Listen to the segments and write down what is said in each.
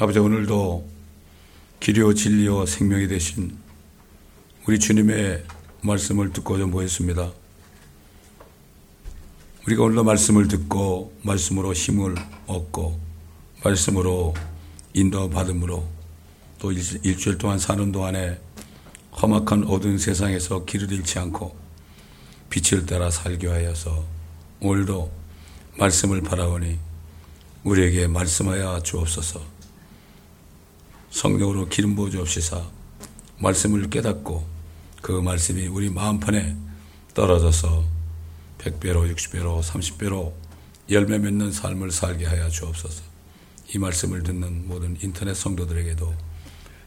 아버지 오늘도 길이요 진리요 생명이 되신 우리 주님의 말씀을 듣고자 모였습니다. 우리가 오늘도 말씀을 듣고 말씀으로 힘을 얻고 말씀으로 인도받음으로 또 일주일 동안 사는 동안에 험악한 어두운 세상에서 길을 잃지 않고 빛을 따라 살게 하여서 오늘도 말씀을 바라오니 우리에게 말씀하여 주옵소서 성령으로 기름 부어 주옵시사 말씀을 깨닫고 그 말씀이 우리 마음판에 떨어져서 100배로 60배로 30배로 열매 맺는 삶을 살게 하여 주옵소서 이 말씀을 듣는 모든 인터넷 성도들에게도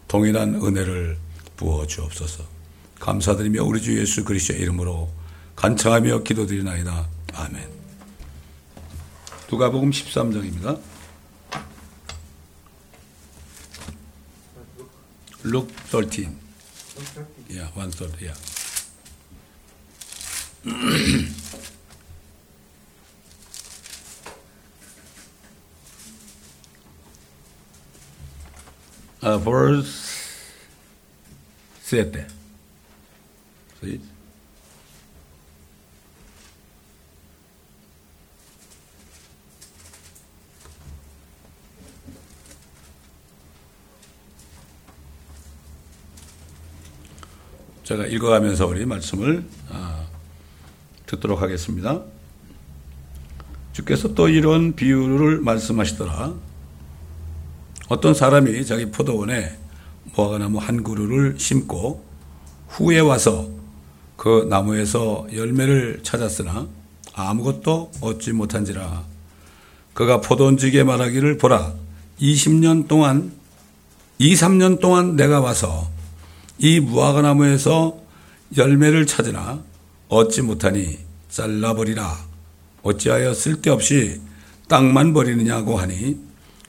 동일한 은혜를 부어 주옵소서 감사드리며 우리 주 예수 그리스도의 이름으로 간청하며 기도드리나이다. 아멘 누가복음 13장입니다. Luke 13. Yeah, one third, yeah. uh, verse 7. See? 제가 읽어가면서 우리 말씀을 아, 듣도록 하겠습니다. 주께서 또 이런 비유를 말씀하시더라. 어떤 사람이 자기 포도원에 무화과나무 한 그루를 심고 후에 와서 그 나무에서 열매를 찾았으나 아무것도 얻지 못한지라. 그가 포도원직에 말하기를 보라. 20년 동안, 2, 3년 동안 내가 와서 이 무화과 나무에서 열매를 찾으나 얻지 못하니 잘라버리라. 어찌하여 쓸데없이 땅만 버리느냐고 하니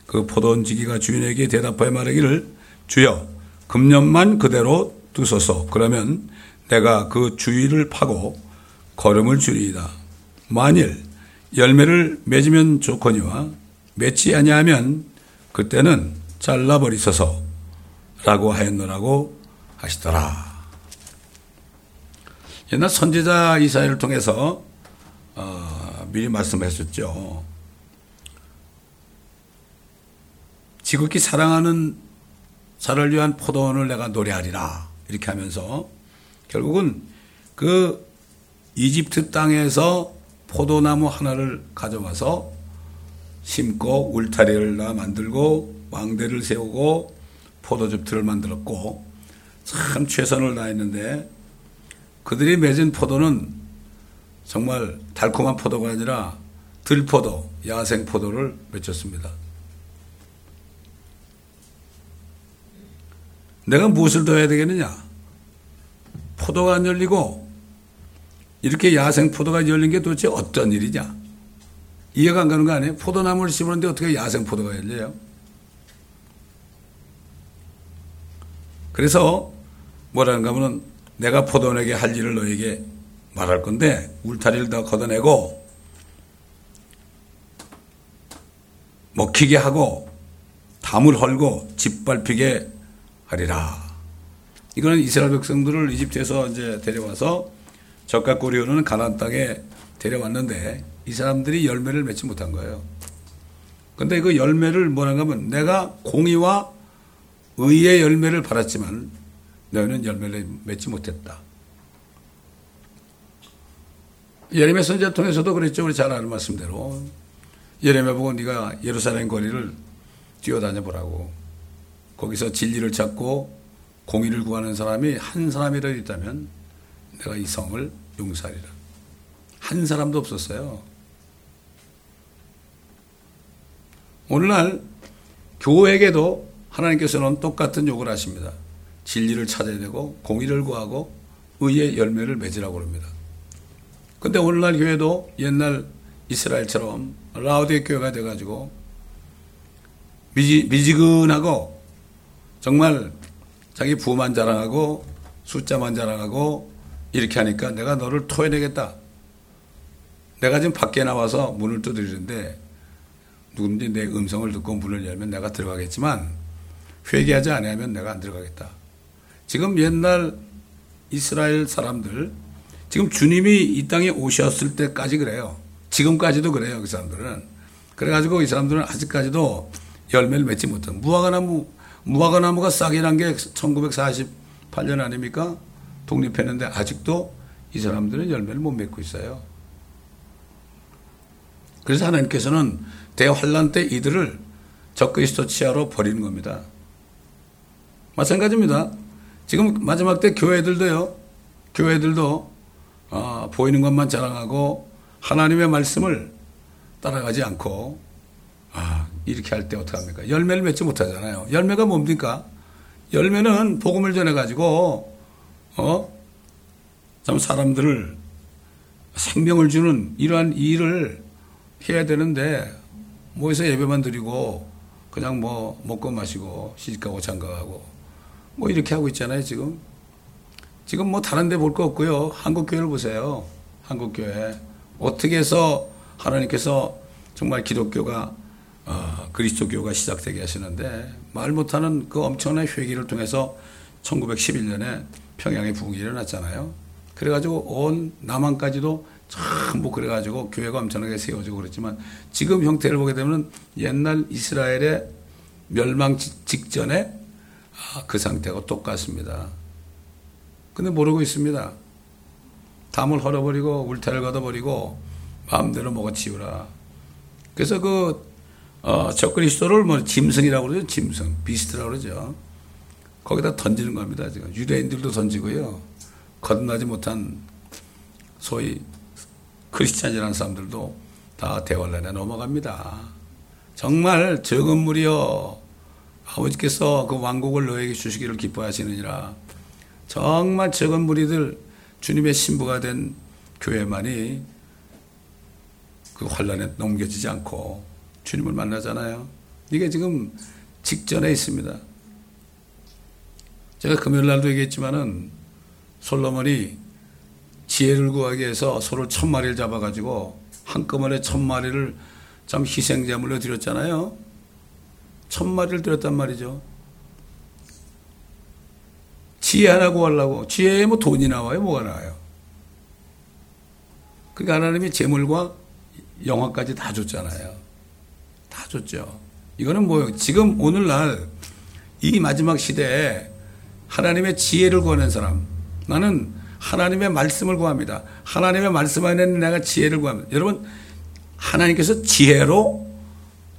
그 포도원지기가 주인에게 대답하여 말하기를 주여 금년만 그대로 두소서 그러면 내가 그 주위를 파고 걸음을 줄이이다. 만일 열매를 맺으면 좋거니와 맺지 아니하면 그때는 잘라버리소서 라고 하였노라고 하시더라. 옛날 선지자 이사야를 통해서 어, 미리 말씀하셨죠. 지극히 사랑하는 자를 위한 포도원을 내가 노래하리라 이렇게 하면서 결국은 그 이집트 땅에서 포도나무 하나를 가져와서 심고 울타리를 만들고 왕대를 세우고 포도즙틀을 만들었고 참 최선을 다했는데 그들이 맺은 포도는 정말 달콤한 포도가 아니라 들포도, 야생 포도를 맺었습니다. 내가 무엇을 더 해야 되겠느냐? 포도가 안 열리고 이렇게 야생 포도가 열린 게 도대체 어떤 일이냐? 이해가 안 가는 거 아니에요? 포도나무를 심었는데 어떻게 야생 포도가 열려요? 그래서 뭐라는가 하면 내가 포도원에게 할 일을 너에게 말할 건데 울타리를 다 걷어내고 먹히게 하고 담을 헐고 짓밟히게 하리라. 이거는 이스라엘 백성들을 이집트에서 이제 데려와서 적과 꼬리오는 가나안 땅에 데려왔는데 이 사람들이 열매를 맺지 못한 거예요. 근데 그 열매를 뭐라고 하면 내가 공의와 의의 열매를 받았지만 너희는 열매를 맺지 못했다. 예레미야 선지자 통해서도 그랬죠. 우리 잘 아는 말씀대로. 예레미야 보고 네가 예루살렘 거리를 뛰어다녀 보라고. 거기서 진리를 찾고 공의를 구하는 사람이 한 사람이라도 있다면 내가 이 성을 용서하리라. 한 사람도 없었어요. 오늘날 교회에게도 하나님께서는 똑같은 욕을 하십니다. 진리를 찾아야 되고 공의를 구하고 의의 열매를 맺으라고 합니다. 근데 오늘날 교회도 옛날 이스라엘처럼 라우디의 교회가 돼가지고 미지, 미지근하고 정말 자기 부만 자랑하고 숫자만 자랑하고 이렇게 하니까 내가 너를 토해내겠다. 내가 지금 밖에 나와서 문을 두드리는데 누군지 내 음성을 듣고 문을 열면 내가 들어가겠지만 회개하지 않으면 내가 안 들어가겠다. 지금 옛날 이스라엘 사람들 지금 주님이 이 땅에 오셨을 때까지 그래요. 지금까지도 그래요. 그 사람들은. 그래가지고 이 사람들은 아직까지도 열매를 맺지 못한 무화과나무 무화과나무가 싹이 난 게 1948년 아닙니까? 독립했는데 아직도 이 사람들은 열매를 못 맺고 있어요. 그래서 하나님께서는 대환란 때 이들을 적그리스도 치하로 버리는 겁니다. 마찬가지입니다. 지금 마지막 때 교회들도요. 교회들도 어, 보이는 것만 자랑하고 하나님의 말씀을 따라가지 않고 아, 이렇게 할 때 어떡합니까? 열매를 맺지 못하잖아요. 열매가 뭡니까? 열매는 복음을 전해가지고, 어? 참 사람들을 생명을 주는 이러한 일을 해야 되는데, 모여서 예배만 드리고, 그냥 뭐 먹고 마시고, 시집가고 장가가고, 뭐 이렇게 하고 있잖아요, 지금. 지금 뭐 다른 데 볼 거 없고요. 한국 교회를 보세요. 한국 교회. 어떻게 해서 하나님께서 정말 기독교가 어, 그리스도교가 시작되게 하시는데 말 못하는 그 엄청난 회기를 통해서 1911년에 평양에 부흥이 일어났잖아요. 그래가지고 온 남한까지도 전부 그래가지고 교회가 엄청나게 세워지고 그랬지만 지금 형태를 보게 되면 옛날 이스라엘의 멸망 직전에 아, 그 상태가 똑같습니다. 근데 모르고 있습니다. 담을 헐어버리고 울타리를 걷어버리고 마음대로 먹어치우라. 그래서 그 어, 적그리스도를 뭐 짐승이라고 그러죠. 짐승. 비스트라고 그러죠. 거기다 던지는 겁니다. 지금 유대인들도 던지고요. 거듭나지 못한 소위 크리스찬이라는 사람들도 다 대환란에 넘어갑니다. 정말 적은 무리여 아버지께서 그 왕국을 너에게 주시기를 기뻐하시느니라. 정말 적은 무리들 주님의 신부가 된 교회만이 그 환란에 넘겨지지 않고 주님을 만나잖아요. 이게 지금 직전에 있습니다. 제가 금요일 날도 얘기했지만은 솔로몬이 지혜를 구하기 위해서 소를 천 마리를 잡아가지고 한꺼번에 천 마리를 참 희생제물로 드렸잖아요. 천 마리를 드렸단 말이죠. 지혜 하나 구하려고. 지혜에 뭐 돈이 나와요? 뭐가 나와요? 그러니까 하나님이 재물과 영화까지 다 줬잖아요. 다 줬죠. 이거는 뭐예요? 지금 오늘날 이 마지막 시대에 하나님의 지혜를 구하는 사람. 나는 하나님의 말씀을 구합니다. 하나님의 말씀 안에 내가 지혜를 구합니다. 여러분, 하나님께서 지혜로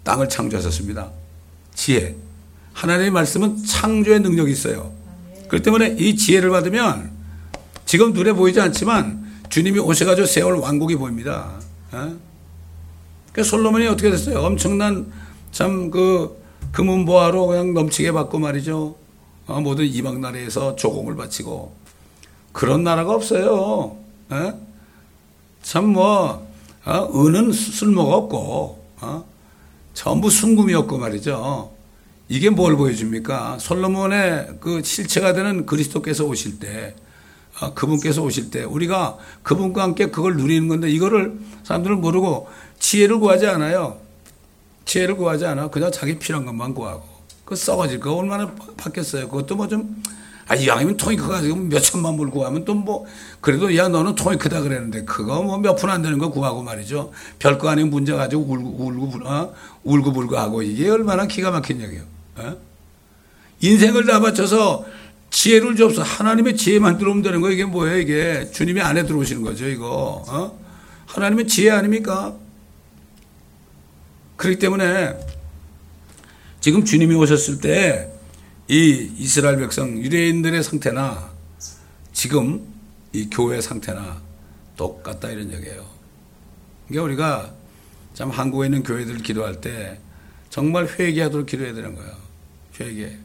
땅을 창조하셨습니다. 지혜. 하나님의 말씀은 창조의 능력이 있어요. 그렇기 때문에 이 지혜를 받으면 지금 눈에 보이지 않지만 주님이 오셔가지고 세월 왕국이 보입니다. 어? 그 솔로몬이 어떻게 됐어요? 엄청난 참 그 금은보화로 그냥 넘치게 받고 말이죠. 어, 모든 이방 나라에서 조공을 바치고 그런 나라가 없어요. 에? 참뭐 어, 은은 쓸모가 없고 어? 전부 순금이었고 말이죠. 이게 뭘 보여줍니까? 솔로몬의 그 실체가 되는 그리스도께서 오실 때, 어, 그분께서 오실 때, 우리가 그분과 함께 그걸 누리는 건데, 이거를 사람들은 모르고 지혜를 구하지 않아요. 지혜를 구하지 않아. 그냥 자기 필요한 것만 구하고. 그 썩어질 거 얼마나 바뀌었어요. 그것도 뭐 좀, 아, 이왕이면 통이크 가지고 몇 천만 불 구하면 또 뭐, 그래도 야, 너는 통이 크다 그랬는데, 그거 뭐 몇 푼 안 되는 거 구하고 말이죠. 별거 아닌 문제 가지고 울고, 울고, 어? 울고불고 하고, 이게 얼마나 기가 막힌 얘기예요. 어? 인생을 다 바쳐서 지혜를 줍서 하나님의 지혜만 들어오면 되는 거 이게 뭐예요, 이게. 주님이 안에 들어오시는 거죠, 이거. 어? 하나님의 지혜 아닙니까? 그렇기 때문에 지금 주님이 오셨을 때 이 이스라엘 백성 유대인들의 상태나 지금 이 교회 상태나 똑같다 이런 얘기예요. 그러니까 우리가 참 한국에 있는 교회들 기도할 때 정말 회개하도록 기도해야 되는 거예요. 회개.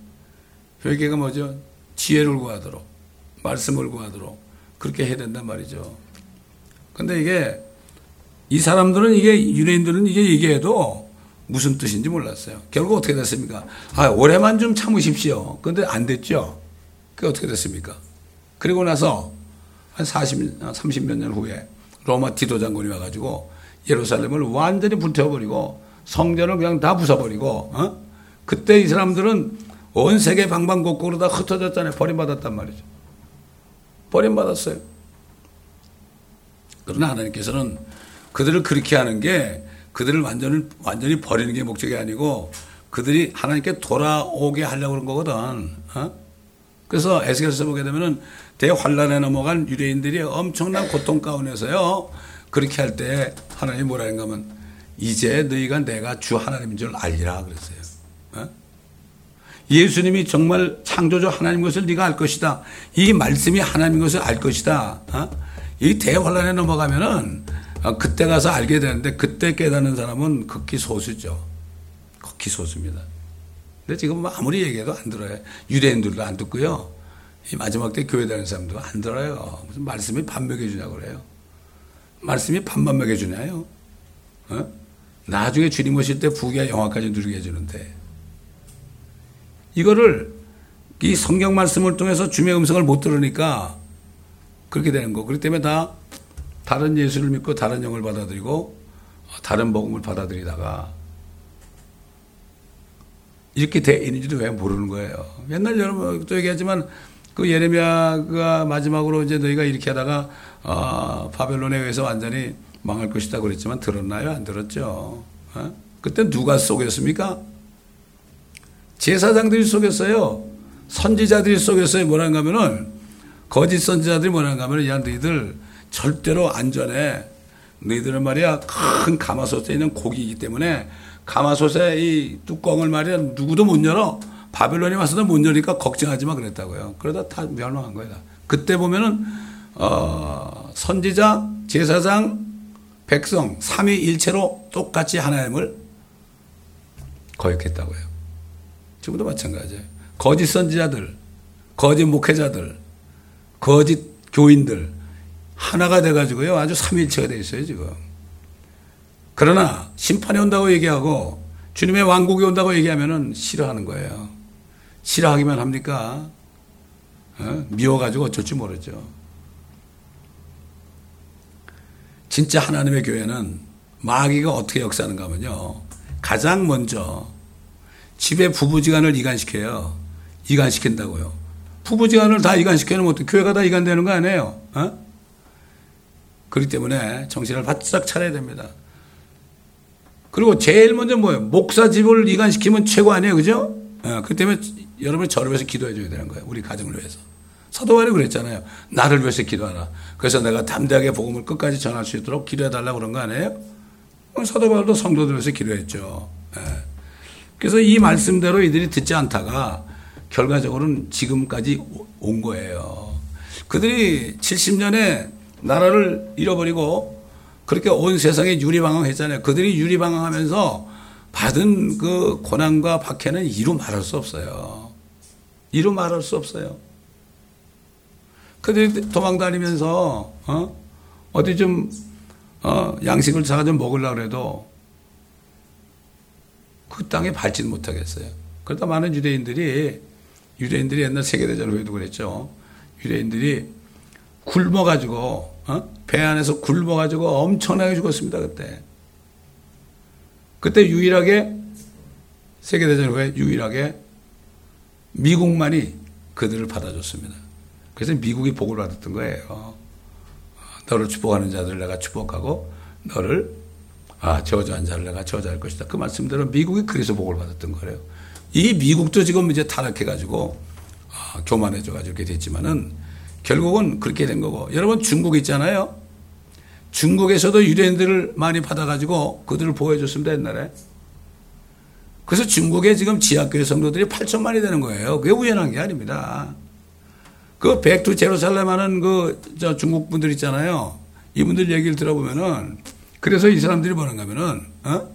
회개가 뭐죠? 지혜를 구하도록, 말씀을 구하도록 그렇게 해야 된단 말이죠. 근데 이게 이 사람들은 이게 유대인들은 이게 얘기해도 무슨 뜻인지 몰랐어요. 결국 어떻게 됐습니까? 아, 올해만 좀 참으십시오. 근데 안 됐죠. 그게 어떻게 됐습니까? 그리고 나서 한 40, 30몇 년 후에 로마 디도 장군이 와가지고 예루살렘을 완전히 불태워버리고 성전을 그냥 다 부숴버리고 어? 그때 이 사람들은 온 세계 방방곡곡으로 다 흩어졌잖아요. 버림받았단 말이죠. 버림받았어요. 그러나 하나님께서는 그들을 그렇게 하는 게 그들을 완전히, 완전히 버리는 게 목적이 아니고 그들이 하나님께 돌아오게 하려고 그런 거거든. 어? 그래서 에스겔서 보게 되면은 대환란에 넘어간 유대인들이 엄청난 고통 가운데서요. 그렇게 할 때 하나님 뭐라 하는가 하면 이제 너희가 내가 주 하나님인 줄 알리라 그랬어요. 어? 예수님이 정말 창조주 하나님 것을 네가 알 것이다. 이 말씀이 하나님 것을 알 것이다. 어? 이 대환란에 넘어가면은 어, 그때 가서 알게 되는데 그때 깨닫는 사람은 극히 소수죠. 극히 소수입니다. 근데 지금 뭐 아무리 얘기해도 안 들어요. 유대인들도 안 듣고요. 이 마지막 때 교회 다니는 사람도 안 들어요. 무슨 말씀이 밥 먹여주냐고 그래요. 말씀이 밥만 먹여주냐요. 어? 나중에 주님 오실 때 부귀와 영화까지 누리게 해주는데 이거를 이 성경 말씀을 통해서 주의 음성을 못 들으니까 그렇게 되는 거. 그렇기 때문에 다 다른 예수를 믿고 다른 영을 받아들이고 다른 복음을 받아들이다가 이렇게 돼 있는지도 왜 모르는 거예요. 옛날 여러분 또 얘기하지만 그 예레미야가 마지막으로 이제 너희가 이렇게 하다가 어, 바벨론에 의해서 완전히 망할 것이다 그랬지만 들었나요? 안 들었죠. 어? 그때 누가 속였습니까? 제사장들이 속였어요. 선지자들이 속였어요. 뭐라는가 하면은 거짓 선지자들이 뭐라는가 하면은 야 너희들 절대로 안전해. 너희들은 말이야 큰 가마솥에 있는 고기이기 때문에 가마솥에 이 뚜껑을 말이야 누구도 못 열어. 바벨론이 와서도 못 열니까 걱정하지 마 그랬다고요. 그러다 다 멸망한 거야. 그때 보면은 어, 선지자, 제사장, 백성 삼위일체로 똑같이 하나님을 거역했다고요. 지금도 마찬가지예요. 거짓 선지자들, 거짓 목회자들, 거짓 교인들 하나가 돼가지고요 아주 삼위일체가 돼 있어요 지금. 그러나 심판이 온다고 얘기하고 주님의 왕국이 온다고 얘기하면은 싫어하는 거예요. 싫어하기만 합니까? 어? 미워가지고 어쩔 줄 모르죠. 진짜 하나님의 교회는 마귀가 어떻게 역사하는가 하면요. 가장 먼저 집에 부부지간을 이간시켜요. 이간시킨다고요. 부부지간을 다 이간시켜놓으면 어떻게 교회가 다 이간되는 거 아니에요? 어? 그렇기 때문에 정신을 바짝 차려야 됩니다. 그리고 제일 먼저 뭐예요? 목사 집을 이간시키면 최고 아니에요? 그죠? 어, 그 때문에 여러분이 저를 위해서 기도해 줘야 되는 거예요. 우리 가정을 위해서. 사도 바울이 그랬잖아요. 나를 위해서 기도하라. 그래서 내가 담대하게 복음을 끝까지 전할 수 있도록 기도해 달라고 그런 거 아니에요? 사도 바울도 성도들 위해서 기도했죠. 예. 그래서 이 말씀대로 이들이 듣지 않다가 결과적으로는 지금까지 온 거예요. 그들이 70년에 나라를 잃어버리고 그렇게 온 세상에 유리방황했잖아요. 그들이 유리방황하면서 받은 그 고난과 박해는 이루 말할 수 없어요. 이루 말할 수 없어요. 그들이 도망다니면서 어? 어디 좀 어, 양식을 사가 좀 먹으려고 해도 그 땅에 밟지 못하겠어요. 그러다 많은 유대인들이 유대인들이 옛날 세계대전 후에도 그랬죠. 유대인들이 굶어가지고 어? 배 안에서 굶어가지고 엄청나게 죽었습니다 그때. 그때 유일하게 세계대전 후에 유일하게 미국만이 그들을 받아줬습니다. 그래서 미국이 복을 받았던 거예요. 너를 축복하는 자들 내가 축복하고 너를 아 저주한 자를 내가 저주할 것이다. 그 말씀대로 미국이 그래서 복을 받았던 거예요. 이 미국도 지금 이제 타락해가지고 아, 교만해져가지고 이렇게 됐지만은 결국은 그렇게 된 거고 여러분 중국 있잖아요. 중국에서도 유대인들을 많이 받아가지고 그들을 보호해줬습니다 옛날에. 그래서 중국에 지금 지하교회 성도들이 8천만이 되는 거예요. 그게 우연한 게 아닙니다. 그 백투 제루살렘 하는 그, 저 중국 분들 있잖아요. 이분들 얘기를 들어보면은, 그래서 이 사람들이 뭐는가 하면은, 어?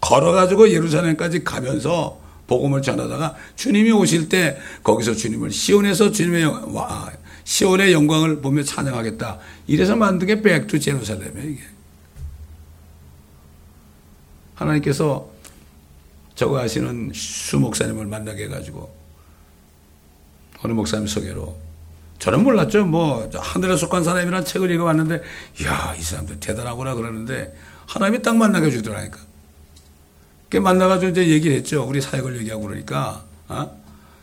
걸어가지고 예루살렘까지 가면서 복음을 전하다가 주님이 오실 때 거기서 주님을 시온에서 주님의 와, 시온의 영광을 보며 찬양하겠다. 이래서 만든 게 백투 제루살렘이에요, 이게. 하나님께서 저거 하시는 수 목사님을 만나게 해가지고 어느 목사님 소개로 저는 몰랐죠. 뭐 하늘에 속한 사람이라는 책을 읽어봤는데 이야 이 사람들 대단하구나 그러는데 하나님이 딱 만나게 주더라니까. 그 만나가지고 이제 얘기를 했죠. 우리 사역을 얘기하고 그러니까, 어?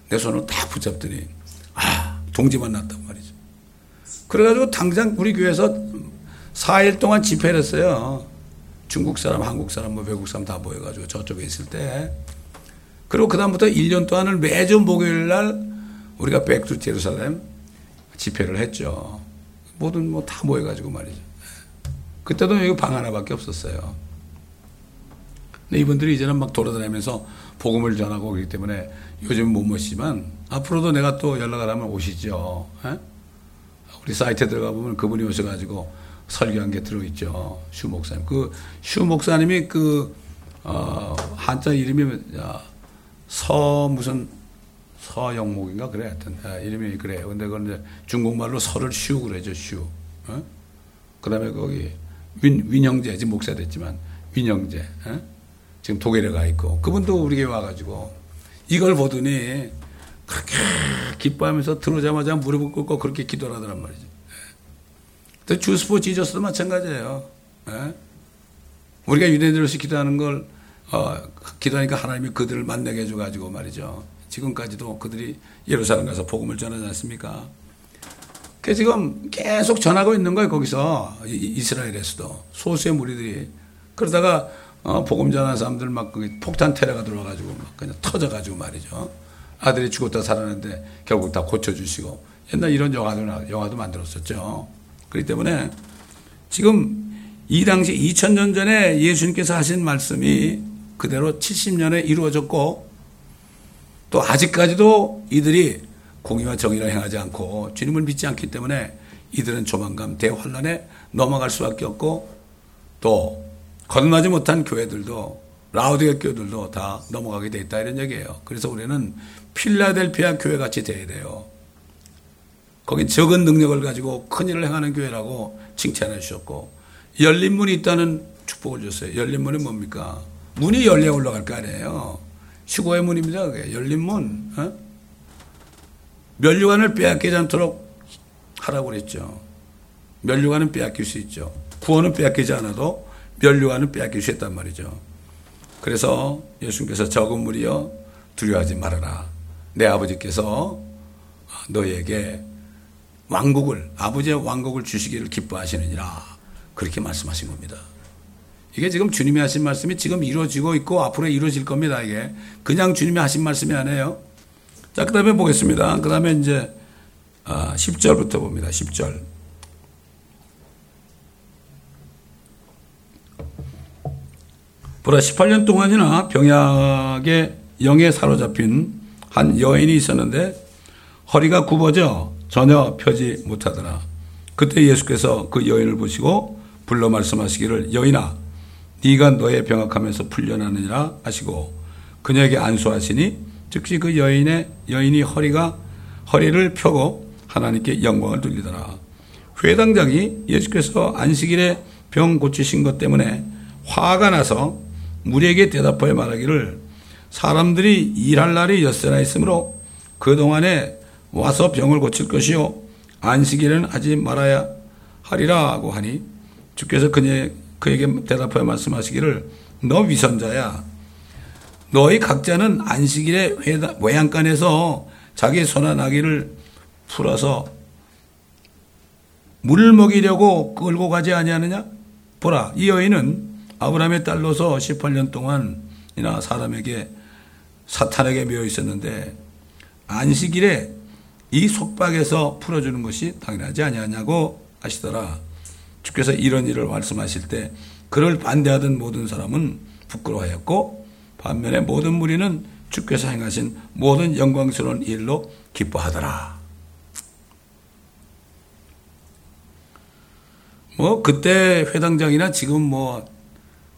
내 손을 딱 붙잡더니, 아, 동지 말이죠. 그래가지고 당장 우리 교회에서 4일 동안 집회를 했어요. 중국 사람, 한국 사람, 뭐 외국 사람 다 모여가지고 저쪽에 있을 때. 그리고 그다음부터 1년 동안을 매주 목요일 날 우리가 백투 제루살렘 집회를 했죠. 모든 뭐 다 모여가지고 말이죠. 그때도 여기 방 하나밖에 없었어요. 근데 이분들이 이제는 막 돌아다니면서 복음을 전하고 그렇기 때문에 요즘 못 모시지만 앞으로도 내가 또 연락을 하면 오시죠. 에? 우리 사이트에 들어가 보면 그분이 오셔가지고 설교한 게 들어있죠. 슈 목사님. 그 슈 목사님이 그, 어, 한자 이름이 서 무슨 서영목인가 그래 하여튼 아, 이름이 그래요. 근데 그건 이제 중국말로 서를 슈 그러죠. 슈. 어? 그다음에 거기 윈 윈영재 지금 목사 됐지만 윈영재 어? 지금 독일에 가 있고 그분도 우리 교회 와가지고 이걸 보더니 그렇게 기뻐하면서 들어오자마자 무릎을 꿇고 그렇게 기도를 하더란 말이죠. 또 주스포 지저스도 마찬가지예요. 예? 우리가 유대인으로서 기도하는 걸 어, 기도하니까 하나님이 그들을 만나게 해줘가지고 말이죠. 지금까지도 그들이 예루살렘 가서 복음을 전하지 않습니까? 그 지금 계속 전하고 있는 거예요. 거기서 이스라엘에서도 소수의 무리들이 그러다가 어, 복음 전하는 사람들 막 폭탄 테러가 들어와가지고 막 그냥 터져가지고 말이죠. 아들이 죽었다 살았는데 결국 다 고쳐주시고 옛날 이런 영화도 영화도 만들었었죠. 그렇기 때문에 지금 이 당시 2000년 전에 예수님께서 하신 말씀이 그대로 70년에 이루어졌고 또 아직까지도 이들이 공의와 정의를 행하지 않고 주님을 믿지 않기 때문에 이들은 조만간 대환란에 넘어갈 수밖에 없고 또 거듭나지 못한 교회들도 라우디아 교회들도 다 넘어가게 돼 있다 이런 얘기예요. 그래서 우리는 필라델피아 교회 같이 돼야 돼요. 거긴 적은 능력을 가지고 큰 일을 행하는 교회라고 칭찬해 주셨고 열린 문이 있다는 축복을 줬어요. 열린 문이 뭡니까? 문이 열려 올라갈 거 아니에요. 휴고의 문입니다. 그게 열린 문. 어? 멸류관을 빼앗기지 않도록 하라고 그랬죠. 멸류관은 빼앗길 수 있죠. 구원은 빼앗기지 않아도 멸류관은 빼앗길 수 있단 말이죠. 그래서 예수님께서 적은 무리여 두려워하지 말아라. 내 아버지께서 너에게 왕국을 아버지의 왕국을 주시기를 기뻐하시느니라 그렇게 말씀하신 겁니다. 이게 지금 주님이 하신 말씀이 지금 이루어지고 있고 앞으로 이루어질 겁니다. 이게 그냥 주님이 하신 말씀이 아니에요. 자, 그 다음에 보겠습니다. 그 다음에 이제 10절부터 아, 봅니다. 10절. 보라 18년 동안이나 병약의 영에 사로잡힌 한 여인이 있었는데 허리가 굽어져 전혀 펴지 못하더라. 그때 예수께서 그 여인을 보시고 불러 말씀하시기를 여인아 네가 너의 병약함에서 풀려나느니라 하시고 그녀에게 안수하시니 즉시 그 여인의 여인이 허리가 허리를 펴고 하나님께 영광을 돌리더라. 회당장이 예수께서 안식일에 병 고치신 것 때문에 화가 나서 무리에게 대답하여 말하기를 사람들이 일할 날이 엿새나 있으므로 그동안에 와서 병을 고칠 것이요 안식일은 하지 말아야 하리라고 하니 주께서 그녀 그에게 대답하여 말씀하시기를 너 위선자야. 너희 각자는 안식일에 외양간에서 자기 소나 나귀를 풀어서 물을 먹이려고 끌고 가지 아니하느냐? 보라 이 여인은 아브라함의 딸로서 18년 동안이나 사람에게 사탄에게 매여 있었는데 안식일에 이 속박에서 풀어주는 것이 당연하지 아니하냐고 하시더라. 주께서 이런 일을 말씀하실 때 그를 반대하던 모든 사람은 부끄러워하였고 반면에 모든 무리는 주께서 행하신 모든 영광스러운 일로 기뻐하더라. 뭐 그때 회당장이나 지금 뭐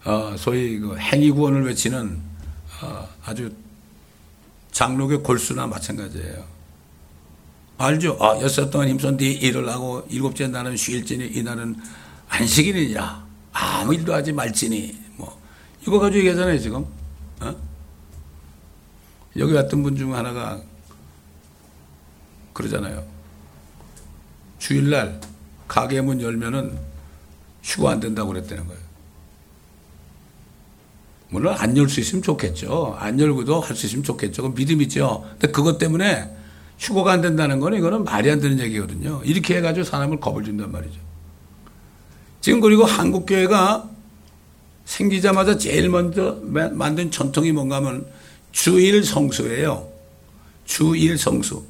어, 소위 그 행위 구원을 외치는 어, 아주 장로교 골수나 마찬가지예요. 알죠? 아, 여섯 동안 힘쓴 뒤 일을 하고 일곱째 날은 쉴지니 이날은 안식일이니라. 아무 일도 하지 말지니. 뭐. 이거 가지고 얘기하잖아요, 지금. 어? 여기 왔던 분 중 하나가 그러잖아요. 주일날 가게 문 열면은 휴가 안 된다고 그랬다는 거예요. 물론 안 열 수 있으면 좋겠죠. 안 열고도 할 수 있으면 좋겠죠. 그 믿음이죠. 근데 그것 때문에 휴고가 안 된다는 거는 이거는 말이 안 되는 얘기거든요. 이렇게 해가지고 사람을 겁을 준단 말이죠. 지금 그리고 한국교회가 생기자마자 제일 먼저 만든 전통이 뭔가 하면 주일 성수예요. 주일 성수.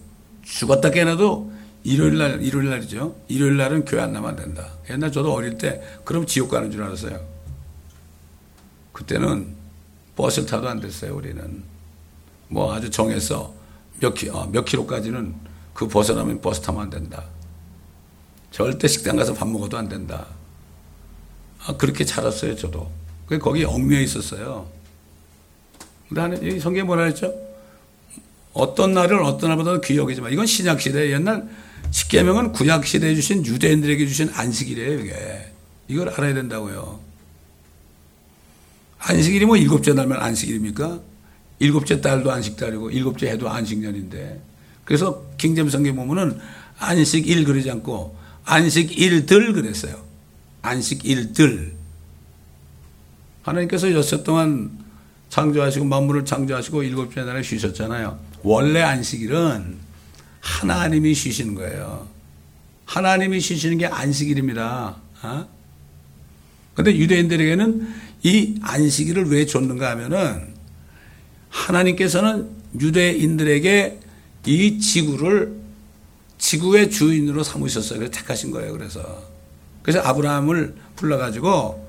죽었다 깨어나도 일요일 날, 일요일 날이죠. 일요일 날은 교회 안 나면 안 된다. 옛날 저도 어릴 때 그럼 지옥 가는 줄 알았어요. 그때는 버스를 타도 안 됐어요, 우리는. 뭐 아주 정해서 몇, 키, 어, 몇 킬로까지는 그 벗어나면 버스 타면 안 된다. 절대 식당 가서 밥 먹어도 안 된다. 아, 그렇게 자랐어요, 저도. 그 거기 얽매여 있었어요. 근데 이 성경에 뭐라 했죠? 어떤 날을 어떤 날보다 귀히 여기지만 이건 신약 시대 옛날 십계명은 구약 시대에 주신 유대인들에게 주신 안식일이에요, 이게. 이걸 알아야 된다고요. 안식일이 뭐 일곱째 날만 안식일입니까? 일곱째 달도 안식달이고 일곱째 해도 안식년인데 그래서 킹잼 성경 보면은 안식일 그러지 않고 안식일들 그랬어요. 안식일들. 하나님께서 여섯 동안 창조하시고 만물을 창조하시고 일곱째 날에 쉬셨잖아요. 원래 안식일은 하나님이 쉬시는 거예요. 하나님이 쉬시는 게 안식일입니다. 어? 근데 유대인들에게는 이 안식일을 왜 줬는가 하면은 하나님께서는 유대인들에게 이 지구를 지구의 주인으로 삼으셨어요. 그래서 택하신 거예요. 그래서. 그래서 아브라함을 불러가지고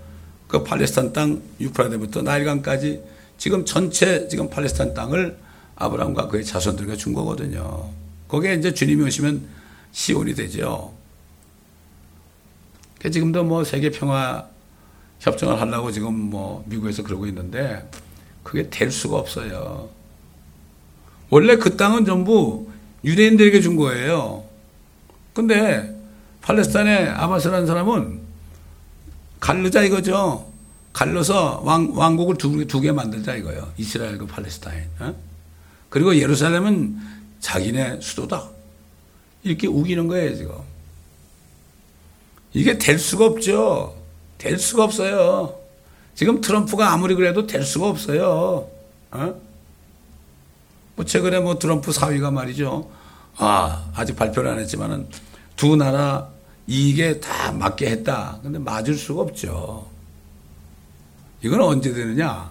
그 팔레스타인 땅 유프라데부터 나일강까지 지금 전체 지금 팔레스타인 땅을 아브라함과 그의 자손들에게 준 거거든요. 거기에 이제 주님이 오시면 시온이 되죠. 지금도 뭐 세계 평화 협정을 하려고 지금 뭐 미국에서 그러고 있는데 그게 될 수가 없어요. 원래 그 땅은 전부 유대인들에게 준 거예요. 근데 팔레스타인의 아바스라는 사람은 갈르자 이거죠. 갈러서 왕, 왕국을 두, 두 개 만들자 이거예요. 이스라엘과 팔레스타인. 어? 그리고 예루살렘은 자기네 수도다. 이렇게 우기는 거예요, 지금. 이게 될 수가 없죠. 될 수가 없어요. 지금 트럼프가 아무리 그래도 될 수가 없어요. 어? 뭐 최근에 뭐 트럼프 사위가 말이죠. 아, 아직 발표를 안 했지만은 두 나라 이익에 다 맞게 했다. 근데 맞을 수가 없죠. 이건 언제 되느냐?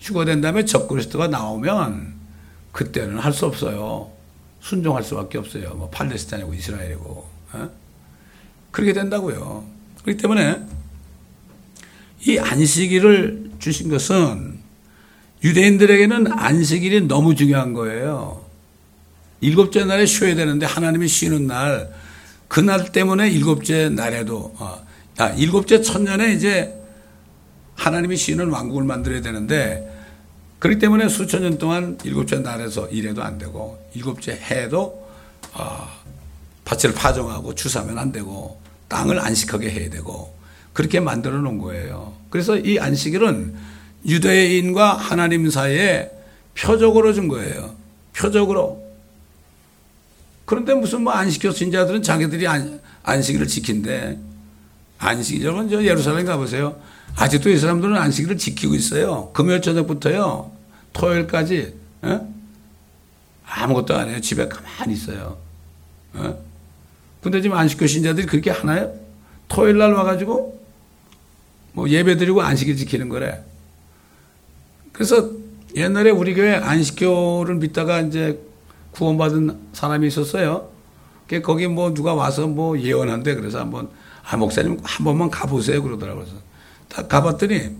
휴거된 다음에 적그리스도가 나오면 그때는 할 수 없어요. 순종할 수밖에 없어요. 뭐 팔레스타인이고 이스라엘이고. 어? 그렇게 된다고요. 그렇기 때문에 이 안식일을 주신 것은 유대인들에게는 안식일이 너무 중요한 거예요. 일곱째 날에 쉬어야 되는데 하나님이 쉬는 날, 그날 때문에 일곱째 날에도, 어, 아, 일곱째 천년에 이제 하나님이 쉬는 왕국을 만들어야 되는데, 그렇기 때문에 수천 년 동안 일곱째 날에서 일해도 안 되고, 일곱째 해도, 어, 밭을 파종하고 추수하면 안 되고, 땅을 안식하게 해야 되고, 그렇게 만들어 놓은 거예요. 그래서 이 안식일은 유대인과 하나님 사이에 표적으로 준 거예요. 표적으로. 그런데 무슨 뭐 안식교 신 자들은 자기들이 안, 안식일을 지킨대. 안식, 여러분 저 예루살렘 가보세요. 아직도 이 사람들은 안식일을 지키고 있어요. 금요일 저녁부터요. 토요일까지. 에? 어? 아무것도 안 해요. 집에 가만히 있어요. 에? 어? 근데 지금 안식교 신자들이 그렇게 하나요? 토요일 날 와가지고 뭐 예배 드리고 안식일 지키는 거래. 그래서 옛날에 우리 교회 안식교를 믿다가 이제 구원받은 사람이 있었어요. 거기 뭐 누가 와서 뭐 예언한대. 그래서 한번, 아, 목사님 한 번만 가보세요. 그러더라고요. 그래서 딱 가봤더니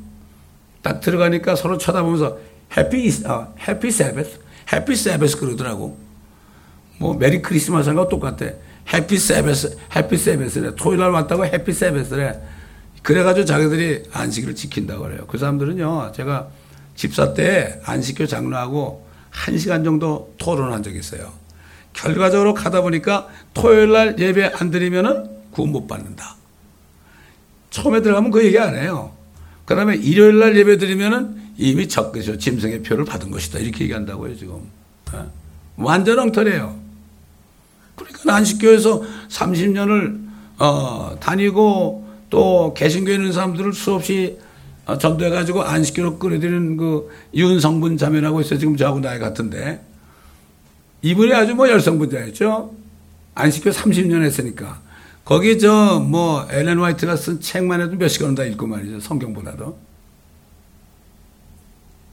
딱 들어가니까 서로 쳐다보면서 happy, 아, happy Sabbath? Happy Sabbath 그러더라고. 뭐 Merry Christmas인가 똑같아. Happy Sabbath, happy Sabbath래. 토요일 날 왔다고 happy Sabbath래. 그래가지고 자기들이 안식일을 지킨다고 그래요. 그 사람들은요, 제가 집사 때 안식교 장로하고 한 시간 정도 토론한 적이 있어요. 결과적으로 가다 보니까 토요일 날 예배 안 드리면은 구원 못 받는다. 처음에 들어가면 그 얘기 안 해요. 그 다음에 일요일 날 예배 드리면은 이미 적그죠. 짐승의 표를 받은 것이다. 이렇게 얘기한다고요, 지금. 어? 완전 엉터리예요. 그러니까 안식교에서 30년을 어, 다니고 또 개신교에 있는 사람들을 수없이 어, 전도해가지고 안식교로 끌어들이는 그 윤성분 자매라고 있어요. 지금 저하고 나이 같은데. 이분이 아주 뭐 열성분자였죠. 안식교 30년 했으니까. 거기 저 뭐 엘렌 화이트가 쓴 책만 해도 몇 시간은 다 읽고 말이죠. 성경보다도.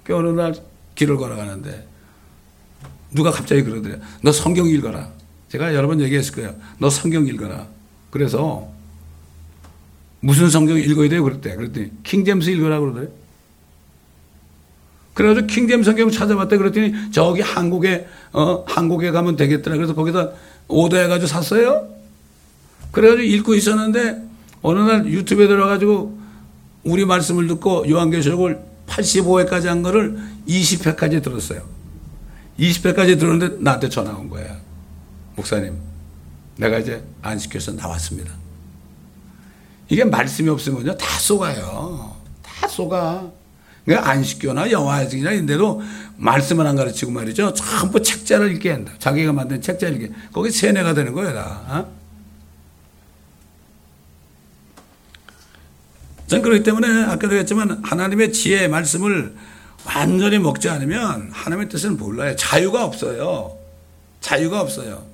그 어느 날 길을 걸어가는데 누가 갑자기 그러더래. 너 성경 읽어라. 제가 여러 번 얘기했을 거예요. 너 성경 읽어라. 그래서 무슨 성경 읽어야 돼요? 그랬대. 그랬더니 킹제임스 읽어라 그러더래. 그래가지고 킹제임스 성경 찾아봤대. 그랬더니 저기 한국에, 어, 한국에 가면 되겠더라. 그래서 거기다 오더해가지고 샀어요. 그래가지고 읽고 있었는데 어느 날 유튜브에 들어가지고 우리 말씀을 듣고 요한계시록을 85회까지 한 거를 20회까지 들었어요. 20회까지 들었는데 나한테 전화 온 거예요. 목사님, 내가 이제 안식교에서 나왔습니다. 이게 말씀이 없으면요, 다 속아요. 다 속아. 그러니까 안식교나 영화식이나 이런 데도 말씀을 안 가르치고 말이죠. 전부 책자를 읽게 한다. 자기가 만든 책자를 읽게. 거기 세뇌가 되는 거예요, 다. 어? 전 그렇기 때문에 아까도 했지만 하나님의 지혜의 말씀을 완전히 먹지 않으면 하나님의 뜻을 몰라요. 자유가 없어요. 자유가 없어요.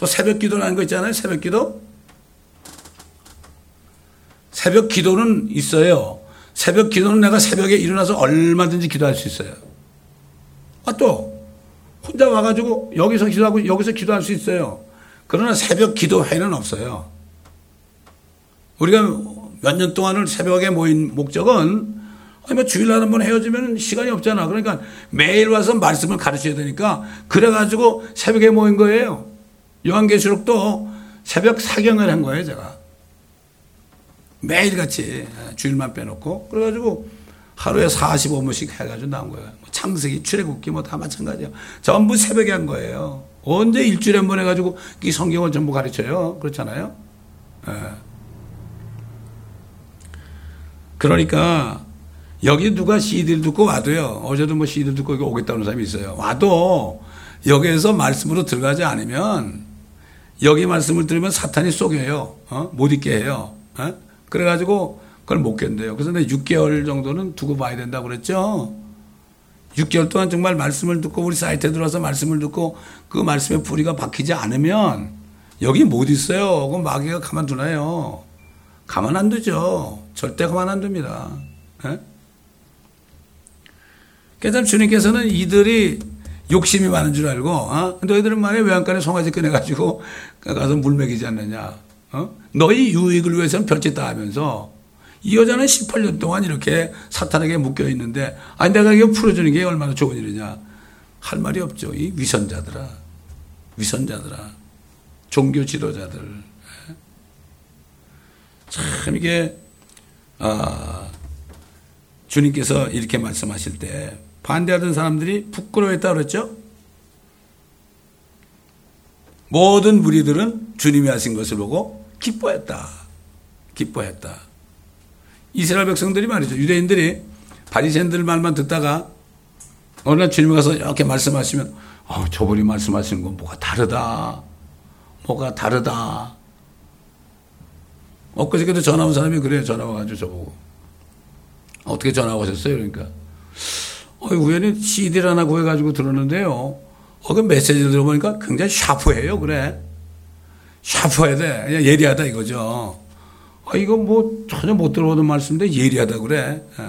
또 새벽 기도라는 거 있잖아요. 새벽 기도. 새벽 기도는 있어요. 새벽 기도는 내가 새벽에 일어나서 얼마든지 기도할 수 있어요. 아, 또, 혼자 와가지고 여기서 기도하고 여기서 기도할 수 있어요. 그러나 새벽 기도회는 없어요. 우리가 몇 년 동안을 새벽에 모인 목적은 아니 뭐 주일날 한번 헤어지면 시간이 없잖아. 그러니까 매일 와서 말씀을 가르쳐야 되니까 그래가지고 새벽에 모인 거예요. 요한계시록도 새벽 사경을 한 거예요, 제가. 매일같이 주일만 빼놓고 그래가지고 하루에 45분씩 해가지고 나온 거예요. 뭐 창세기, 출애굽기 뭐 다 마찬가지예요. 전부 새벽에 한 거예요. 언제 일주일에 한 번 해가지고 이 성경을 전부 가르쳐요. 그렇잖아요. 예. 그러니까 여기 누가 CD를 듣고 와도요. 어제도 뭐 CD를 듣고 오겠다는 사람이 있어요. 와도 여기에서 말씀으로 들어가지 않으면 여기 말씀을 들으면 사탄이 속여요. 어? 못 있게 해요. 어? 그래가지고 그걸 못 견뎌요. 그래서 내가 6개월 정도는 두고 봐야 된다고 그랬죠. 6개월 동안 정말 말씀을 듣고 우리 사이트에 들어와서 말씀을 듣고 그 말씀의 뿌리가 박히지 않으면 여기 못 있어요. 그럼 마귀가 가만 두나요? 가만 안 두죠. 절대 가만 안 둡니다. 예? 그래서 주님께서는 이들이 욕심이 많은 줄 알고, 어? 너희들은 말에 외양간에 송아지 꺼내가지고 가서 물 먹이지 않느냐. 어? 너희 유익을 위해서는 별짓 다 하면서 이 여자는 18년 동안 이렇게 사탄에게 묶여 있는데, 아니, 내가 이거 풀어주는 게 얼마나 좋은 일이냐. 할 말이 없죠. 이 위선자들아. 위선자들아. 종교 지도자들. 예? 참 이게, 아, 주님께서 이렇게 말씀하실 때 반대하던 사람들이 부끄러워했다 그랬죠? 모든 무리들은 주님이 하신 것을 보고 기뻐했다. 기뻐했다. 이스라엘 백성들이 말이죠. 유대인들이 바리새인들 말만 듣다가 어느 날 주님 가서 이렇게 말씀하시면 어, 저분이 말씀하시는 건 뭐가 다르다. 뭐가 다르다. 엊그저께도 전화 온 사람이 그래요. 전화 와가지고 저보고. 어떻게 전화 오셨어요? 그러니까. 어, 우연히 CD를 하나 구해가지고 들었는데요. 어, 그 메시지를 들어보니까 굉장히 샤프해요. 그래. 샤프해야 돼. 그냥 예리하다 이거죠. 아, 이거 뭐 전혀 못 들어보던 말씀인데 예리하다 그래. 예.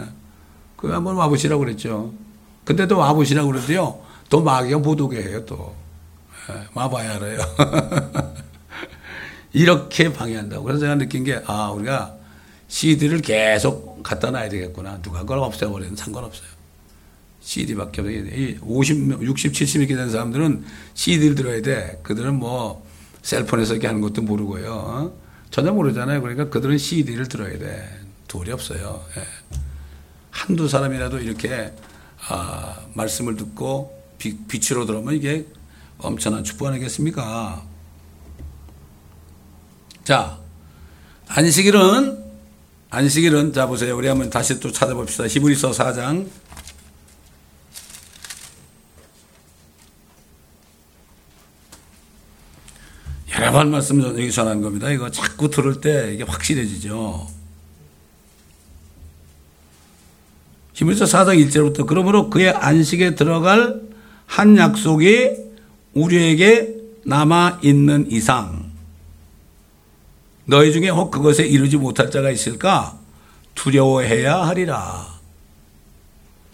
그 한번 와보시라고 그랬죠. 근데 또 와보시라고 그러는데요. 또 마귀가 못 오게 해요, 또. 예, 와봐야 알아요. 이렇게 방해한다고. 그래서 제가 느낀 게, 아, 우리가 CD를 계속 갖다 놔야 되겠구나. 누가 그걸 없애버리든 상관없어요. CD밖에 없어요. 50, 60, 70 이렇게 된 사람들은 CD를 들어야 돼. 그들은 뭐 셀폰에서 이렇게 하는 것도 모르고요. 어? 전혀 모르잖아요. 그러니까 그들은 CD를 들어야 돼. 돌이 없어요. 예. 한두 사람이라도 이렇게 아, 말씀을 듣고 빛, 빛으로 들어오면 이게 엄청난 축복 아니겠습니까? 자, 안식일은 안식일은 자 보세요. 우리 한번 다시 또 찾아봅시다. 히브리서 4장 여러 번 말씀 여기 전한 겁니다. 이거 자꾸 들을 때 이게 확실해지죠. 히브리서 4장 1절부터 그러므로 그의 안식에 들어갈 한 약속이 우리에게 남아 있는 이상 너희 중에 혹 그것에 이르지 못할 자가 있을까 두려워해야 하리라.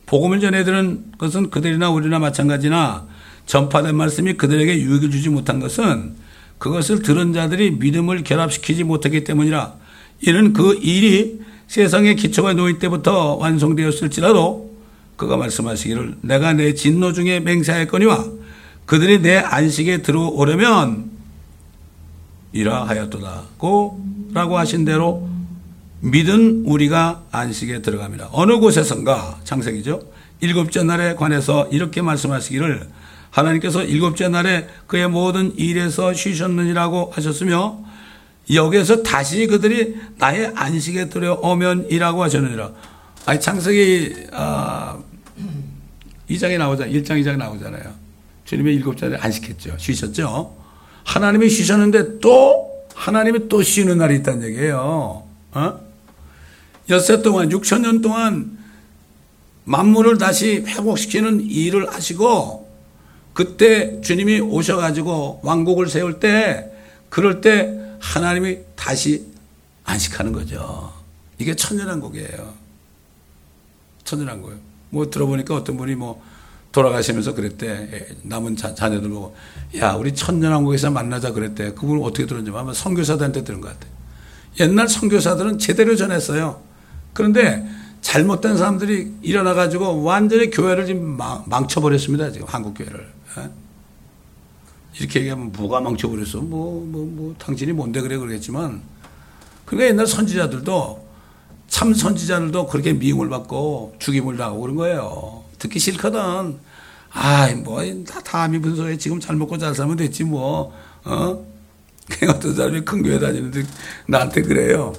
복음을 전해들은 것은 그들이나 우리나 마찬가지나 전파된 말씀이 그들에게 유익을 주지 못한 것은 그것을 들은 자들이 믿음을 결합시키지 못하기 때문이라. 이는 그 일이 세상의 기초가 놓일 때부터 완성되었을지라도 그가 말씀하시기를 내가 내 진노 중에 맹세하였거니와 그들이 내 안식에 들어오려면 이라 하였도다고 라고 하신 대로 믿은 우리가 안식에 들어갑니다. 어느 곳에선가 창세기죠. 일곱째 날에 관해서 이렇게 말씀하시기를 하나님께서 일곱째 날에 그의 모든 일에서 쉬셨느니라고 하셨으며 여기에서 다시 그들이 나의 안식에 들어오면이라고 하셨느니라. 아니 창세기 아, 2장에 나오잖아요. 1장 2장에 나오잖아요. 주님의 일곱째 날에 안식했죠. 쉬셨죠. 하나님이 쉬셨는데 또 하나님이 또 쉬는 날이 있다는 얘기예요. 어? 엿새 동안 6천 년 동안 만물을 다시 회복시키는 일을 하시고 그때 주님이 오셔가지고 왕국을 세울 때 그럴 때 하나님이 다시 안식하는 거죠. 이게 천년왕국이에요. 천년왕국이에요. 뭐 들어보니까 어떤 분이 뭐 돌아가시면서 그랬대. 남은 자, 자녀들 보고 야 우리 천년왕국에서 만나자 그랬대. 그분 어떻게 들었는지 아마 선교사들한테 들은 것 같아. 옛날 선교사들은 제대로 전했어요. 그런데 잘못된 사람들이 일어나 가지고 완전히 교회를 지금 망쳐버렸습니다. 지금 한국 교회를. 예? 이렇게 얘기하면 뭐가 망쳐버렸어? 뭐, 뭐, 뭐, 당신이 뭔데 그래 그러겠지만. 그러니까 옛날 선지자들도 참 선지자들도 그렇게 미움을 받고 죽임을 당하고 그런 거예요. 듣기 싫거든. 아이, 뭐, 다, 다음이 무슨 소리야. 지금 잘 먹고 잘 살면 됐지, 뭐. 어? 어떤 사람이 큰 교회 다니는데 나한테 그래요.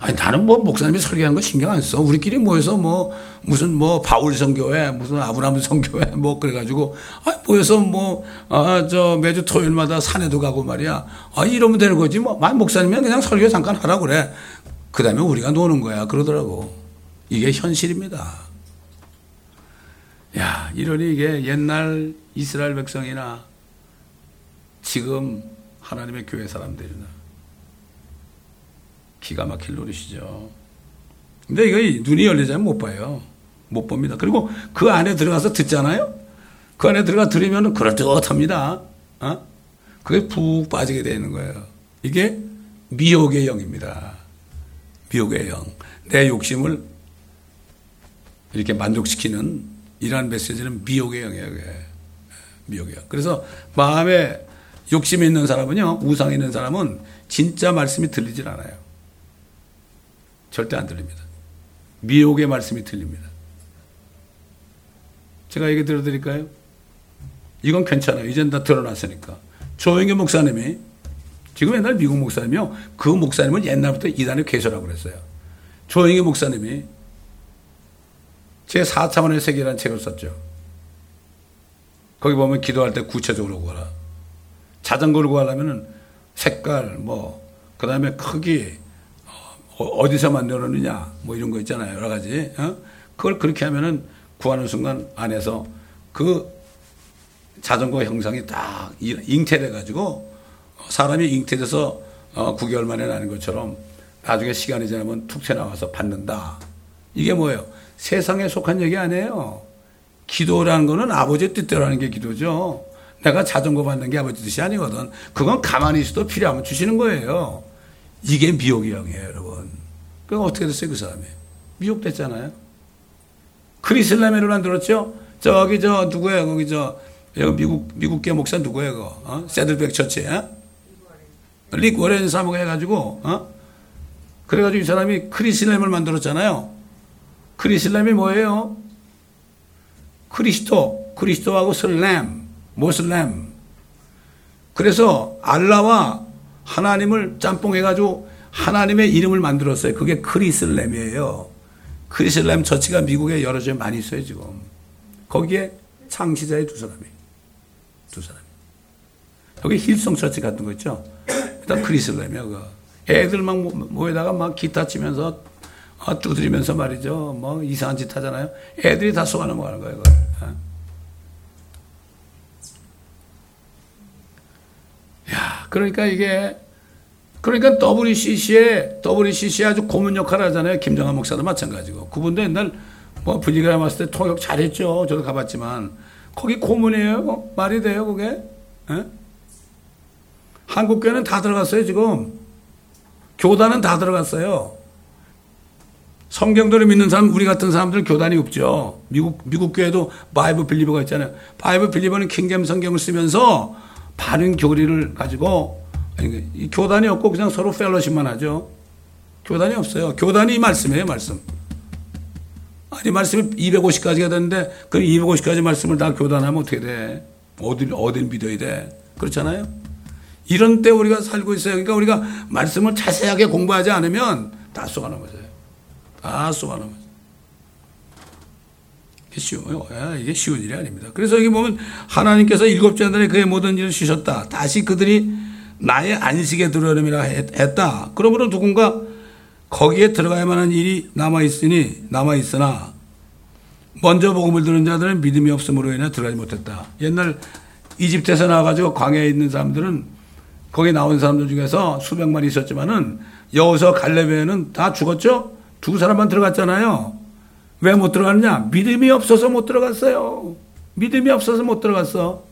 아니 나는 뭐 목사님이 설교하는 거 신경 안 써. 우리끼리 모여서 뭐 무슨 뭐 바울 성교회 무슨 아브라함 성교회 뭐 그래가지고 아 모여서 뭐아저 매주 토요일마다 산에도 가고 말이야. 아 이러면 되는 거지 뭐. 만 목사님이 그냥 설교 잠깐 하라 그래. 그다음에 우리가 노는 거야 그러더라고. 이게 현실입니다. 야 이러니 이게 옛날 이스라엘 백성이나 지금 하나님의 교회 사람들이나 기가 막힐 노릇이죠. 근데 이거 눈이 열리자면 못 봐요. 못 봅니다. 그리고 그 안에 들어가서 듣잖아요? 그 안에 들어가 들으면 그럴듯합니다. 어? 그게 푹 빠지게 되는 거예요. 이게 미혹의 영입니다. 미혹의 영. 내 욕심을 이렇게 만족시키는 이러한 메시지는 미혹의 영이에요. 미혹의 영. 그래서 마음에 욕심이 있는 사람은요, 우상이 있는 사람은 진짜 말씀이 들리질 않아요. 절대 안 들립니다. 미혹의 말씀이 들립니다. 제가 얘기 들어드릴까요? 이건 괜찮아요. 이젠 다 드러났으니까. 조영기 목사님이 지금 옛날 미국 목사님이요. 그 목사님은 옛날부터 이단의 괴소라고 그랬어요. 조영기 목사님이 제 4차원의 세계라는 책을 썼죠. 거기 보면 기도할 때 구체적으로 구하라. 자전거를 구하려면은 색깔, 뭐, 그 다음에 크기, 어, 어디서 만들었느냐 뭐 이런 거 있잖아요 여러 가지. 어? 그걸 그렇게 하면은 구하는 순간 안에서 그 자전거 형상이 딱 잉태돼 가지고 사람이 잉태돼서 어 9개월 만에 나는 것처럼 나중에 시간이 지나면 툭 튀어나와서 받는다. 이게 뭐예요? 세상에 속한 얘기 아니에요. 기도라는 거는 아버지 뜻대로 하는 게 기도죠. 내가 자전거 받는 게 아버지 뜻이 아니거든. 그건 가만히 있어도 필요하면 주시는 거예요 이게 미혹의 영이에요, 여러분. 그럼 어떻게 됐어요, 그 사람이? 미혹됐잖아요. 크리슬람을 만들었죠? 저기, 저, 누구예요? 거기, 저, 미국, 미국계 목사 누구예요, 그거? 어? Saddleback Church, 어? 릭 워렌 사모가 해가지고, 어? 그래가지고 이 사람이 크리슬람을 만들었잖아요. 크리슬람이 뭐예요? 크리스토, 크리스토하고 슬람, 모슬람. 그래서 알라와 하나님을 짬뽕 해가지고 하나님의 이름을 만들었어요. 그게 크리슬람이에요. 크리슬람 church가 미국에 여러 지 많이 있어요, 지금. 거기에 창시자의 두 사람이. 두 사람. 여기 Hillsong Church 같은 거 있죠? 일단 크리슬람이야, 그 애들 막 모아다가 막 기타 치면서 아, 두드리면서 말이죠. 뭐 이상한 짓 하잖아요. 애들이 다 속아 넘어가는 거예요. 그걸. 어? 야, 그러니까 이게 그러니까 WCC에 WCC 아주 고문 역할을 하잖아요. 김정한 목사도 마찬가지고. 그분도 옛날 뭐 분위기가 봤을 때 통역 잘했죠. 저도 가봤지만 거기 고문이에요. 말이 돼요, 그게? 에? 예? 한국교회는 다 들어갔어요, 지금. 교단은 다 들어갔어요. 성경대로 믿는 사람, 우리 같은 사람들은 교단이 없죠. 미국, 미국 교회도 바이브 빌리버가 있잖아요. Bible believer는 King James 성경을 쓰면서 바른 교리를 가지고 아니, 교단이 없고 그냥 서로 fellowship만 하죠. 교단이 없어요. 교단이 이 말씀이에요, 말씀. 아니, 말씀이 250가지가 되는데, 그 250가지 말씀을 다 교단하면 어떻게 돼? 어딜, 어딜 믿어야 돼? 그렇잖아요? 이런 때 우리가 살고 있어요. 그러니까 우리가 말씀을 자세하게 공부하지 않으면 다 쏘아 넘어져요. 다 쏘아 넘어져요. 쉬워요. 이게 쉬운 일이 아닙니다. 그래서 여기 보면 하나님께서 일곱 자들의 그의 모든 일을 주셨다. 다시 그들이 나의 안식에 들어오려니라 했다. 그러므로 누군가 거기에 들어가야만 하는 일이 남아 있으니, 남아 있으나, 먼저 복음을 들은 자들은 믿음이 없음으로 인해 들어가지 못했다. 옛날 이집트에서 나와가지고 광야에 있는 사람들은 거기 나온 사람들 중에서 수백만 있었지만은 여기서 갈레베는 다 죽었죠? 두 사람만 들어갔잖아요. 왜 못 들어갔느냐? 믿음이 없어서 못 들어갔어요. 믿음이 없어서 못 들어갔어.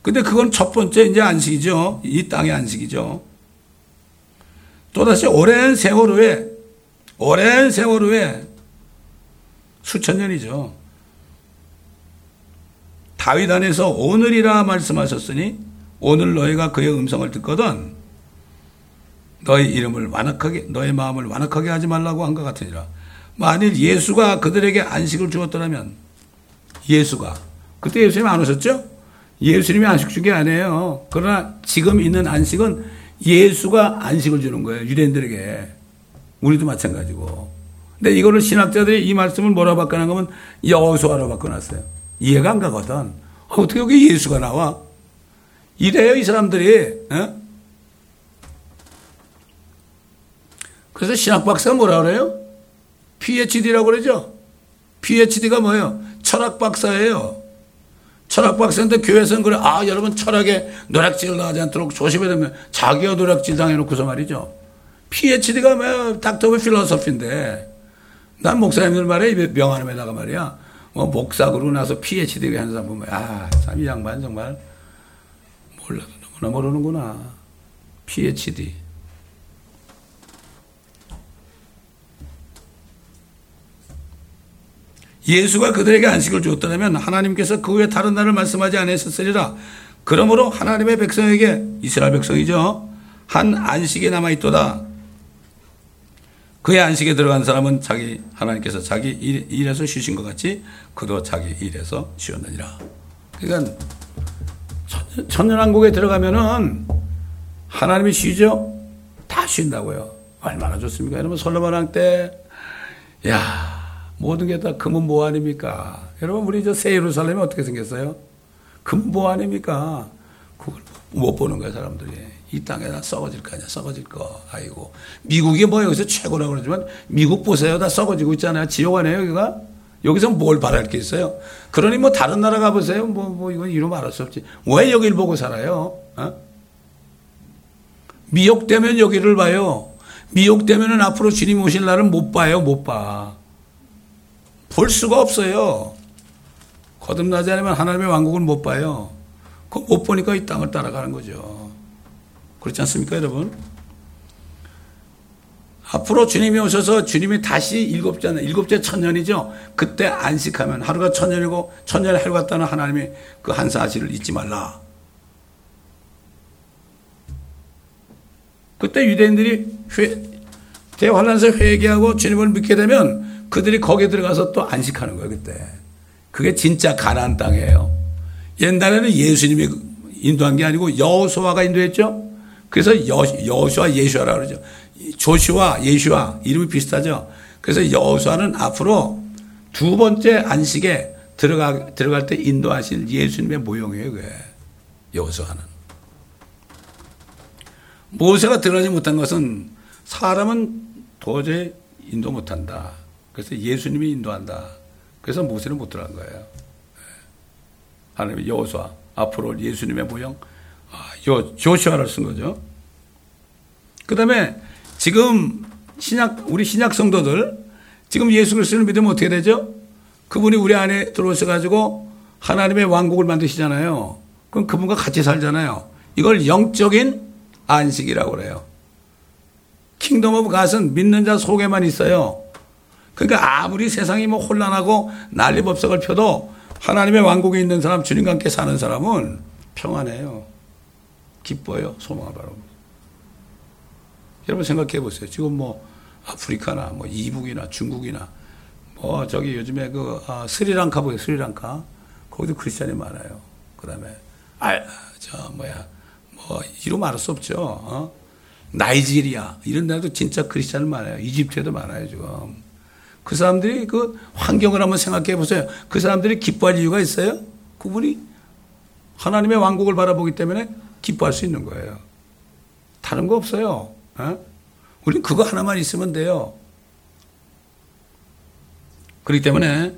근데 그건 첫 번째 이제 안식이죠. 이 땅의 안식이죠. 또다시 오랜 세월 후에, 오랜 세월 후에, 수천 년이죠. 다윗 안에서 오늘이라 말씀하셨으니, 오늘 너희가 그의 음성을 듣거든, 너희 이름을 완악하게, 너의 마음을 완악하게 하지 말라고 한 것 같으니라. 만일 예수가 그들에게 안식을 주었더라면, 예수가, 그때 예수님 안 오셨죠? 예수님이 안식 준 게 아니에요. 그러나 지금 있는 안식은 예수가 안식을 주는 거예요. 유대인들에게. 우리도 마찬가지고. 근데 이거를 신학자들이 이 말씀을 뭐라 바꿔놓은 여호수아로 바꿔놨어요. 이해가 안 가거든. 어떻게 여기 예수가 나와? 이래요, 이 사람들이. 어? 그래서 신학 박사가 뭐라 그래요? PhD라고 그러죠? PhD가 뭐예요? 철학 박사예요. 철학 박사인데 교회에서는 그래, 아, 여러분 철학에 노략질 나지 않도록 조심해야 되면 자기가 노략질 당해놓고서 말이죠. PhD가 뭐, Doctor of Philosophy인데, 난 목사님들 말에 명함에다가 말이야, 뭐, 목사 그러고 나서 PhD 하는 사람 보면, 아, 참, 이 양반 정말 몰라도 너무나 모르는구나. PhD. 예수가 그들에게 안식을 주었다면 하나님께서 그 후에 다른 날을 말씀하지 않으셨으리라. 그러므로 하나님의 백성에게 이스라엘 백성이죠. 한 안식이 남아 있도다. 그의 안식에 들어간 사람은 자기 하나님께서 자기 일, 일에서 쉬신 것 같이 그도 자기 일에서 쉬었느니라. 그러니까 천년왕국에 들어가면은 하나님이 쉬죠. 다 쉰다고요. 얼마나 좋습니까? 여러분 왕 때, 야 모든 게 다 금은 뭐 아닙니까? 여러분, 우리 저 새 예루살렘이 어떻게 생겼어요? 금은 뭐 아닙니까? 그걸 못 보는 거야, 사람들이. 이 땅에 다 썩어질 거 아니야, 썩어질 거. 아이고. 미국이 뭐 여기서 최고라고 그러지만, 미국 보세요. 다 썩어지고 있잖아요. 지옥 아니에요, 여기가? 여기서 뭘 바랄 게 있어요? 그러니 뭐 다른 나라 가보세요. 뭐, 뭐, 이건 이루 말할 수 없지. 왜 여길 보고 살아요? 어? 미혹되면 여기를 봐요. 미혹되면은 앞으로 주님 오실 날은 못 봐요, 못 봐. 볼 수가 없어요. 거듭나지 않으면 하나님의 왕국을 못 봐요. 그 못 보니까 이 땅을 따라가는 거죠. 그렇지 않습니까, 여러분? 앞으로 주님이 오셔서 주님이 다시 일곱째, 일곱째 천년이죠. 그때 안식하면 하루가 천년이고 천년의 하루 같다는 하나님의 그 한 사실을 잊지 말라. 그때 유대인들이 회, 대환란에서 회개하고 주님을 믿게 되면 그들이 거기에 들어가서 또 안식하는 거예요, 그때. 그게 진짜 가나안 땅이에요. 옛날에는 예수님이 인도한 게 아니고 여호수아가 인도했죠. 그래서 여, 여호수아 예수아라 그러죠. 조슈아 예수아 이름이 비슷하죠. 그래서 여호수아는 앞으로 두 번째 안식에 들어가 들어갈 때 인도하실 예수님의 모형이에요, 그게. 여호수아는. 모세가 들어가지 못한 것은 사람은 도저히 인도 못한다. 그래서 예수님이 인도한다. 그래서 모세는 못 들어간 거예요. 하나님 여호수아 앞으로 예수님의 모형 아, 요 조시아를 쓴 거죠. 그다음에 지금 신약 우리 신약 성도들 지금 예수 그리스도를 믿으면 어떻게 되죠? 그분이 우리 안에 들어오셔 가지고 하나님의 왕국을 만드시잖아요. 그럼 그분과 같이 살잖아요. 이걸 영적인 안식이라고 그래요. Kingdom of God은 믿는 자 속에만 있어요. 그러니까 아무리 세상이 뭐 혼란하고 난리 법석을 펴도 하나님의 왕국에 있는 사람, 주님과 함께 사는 사람은 평안해요. 기뻐요. 소망을 바라고. 여러분 생각해 보세요. 지금 뭐 아프리카나 뭐 이북이나 중국이나 뭐 저기 요즘에 그 아, 스리랑카 보세요. 스리랑카. 거기도 크리스천이 많아요. 그다음에 아저 뭐야 뭐 이루 말할 수 없죠. 어? 나이지리아 이런 데도 진짜 크리스천 많아요. 이집트에도 많아요 지금. 그 사람들이 그 환경을 한번 생각해 보세요. 그 사람들이 기뻐할 이유가 있어요? 그분이 하나님의 왕국을 바라보기 때문에 기뻐할 수 있는 거예요. 다른 거 없어요. 어? 우린 그거 하나만 있으면 돼요. 그렇기 때문에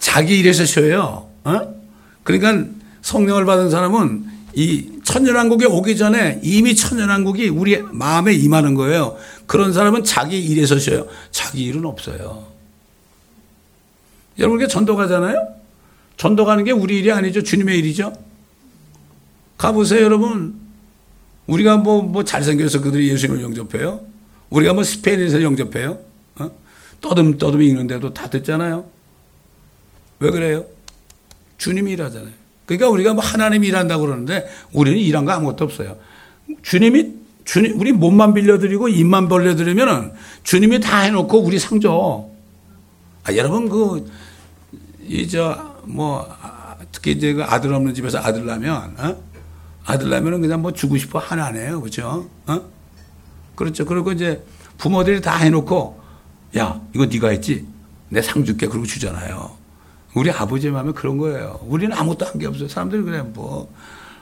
자기 일에서 쉬어요. 어? 그러니까 성령을 받은 사람은 이 천년왕국에 오기 전에 이미 천년왕국이 우리 마음에 임하는 거예요. 그런 사람은 자기 일에서 쉬어요. 자기 일은 없어요. 여러분, 게 전도 가잖아요? 전도 가는 게 우리 일이 아니죠. 주님의 일이죠. 가보세요, 여러분. 우리가 뭐, 뭐 잘생겨서 그들이 예수님을 영접해요? 우리가 뭐 스페인에서 영접해요? 어? 떠듬, 떠듬 읽는데도 다 듣잖아요? 왜 그래요? 주님이 일하잖아요. 그러니까 우리가 뭐 하나님이 일한다고 그러는데 우리는 일한 거 아무것도 없어요. 주님이 주님 우리 몸만 빌려드리고 입만 벌려드리면은 주님이 다 해놓고 우리 상조. 아, 여러분 그 이 저 뭐 특히 이제 그 아들 없는 집에서 아들 나면 어? 아들 나면은 그냥 뭐 주고 싶어 하나 안 해요, 그렇죠? 어? 그렇죠. 그리고 이제 부모들이 다 해놓고 야 이거 네가 했지 내 상 줄게 그러고 주잖아요. 우리 아버지 마음에 그런 거예요. 우리는 아무것도 한 게 없어요. 사람들이 그래, 뭐.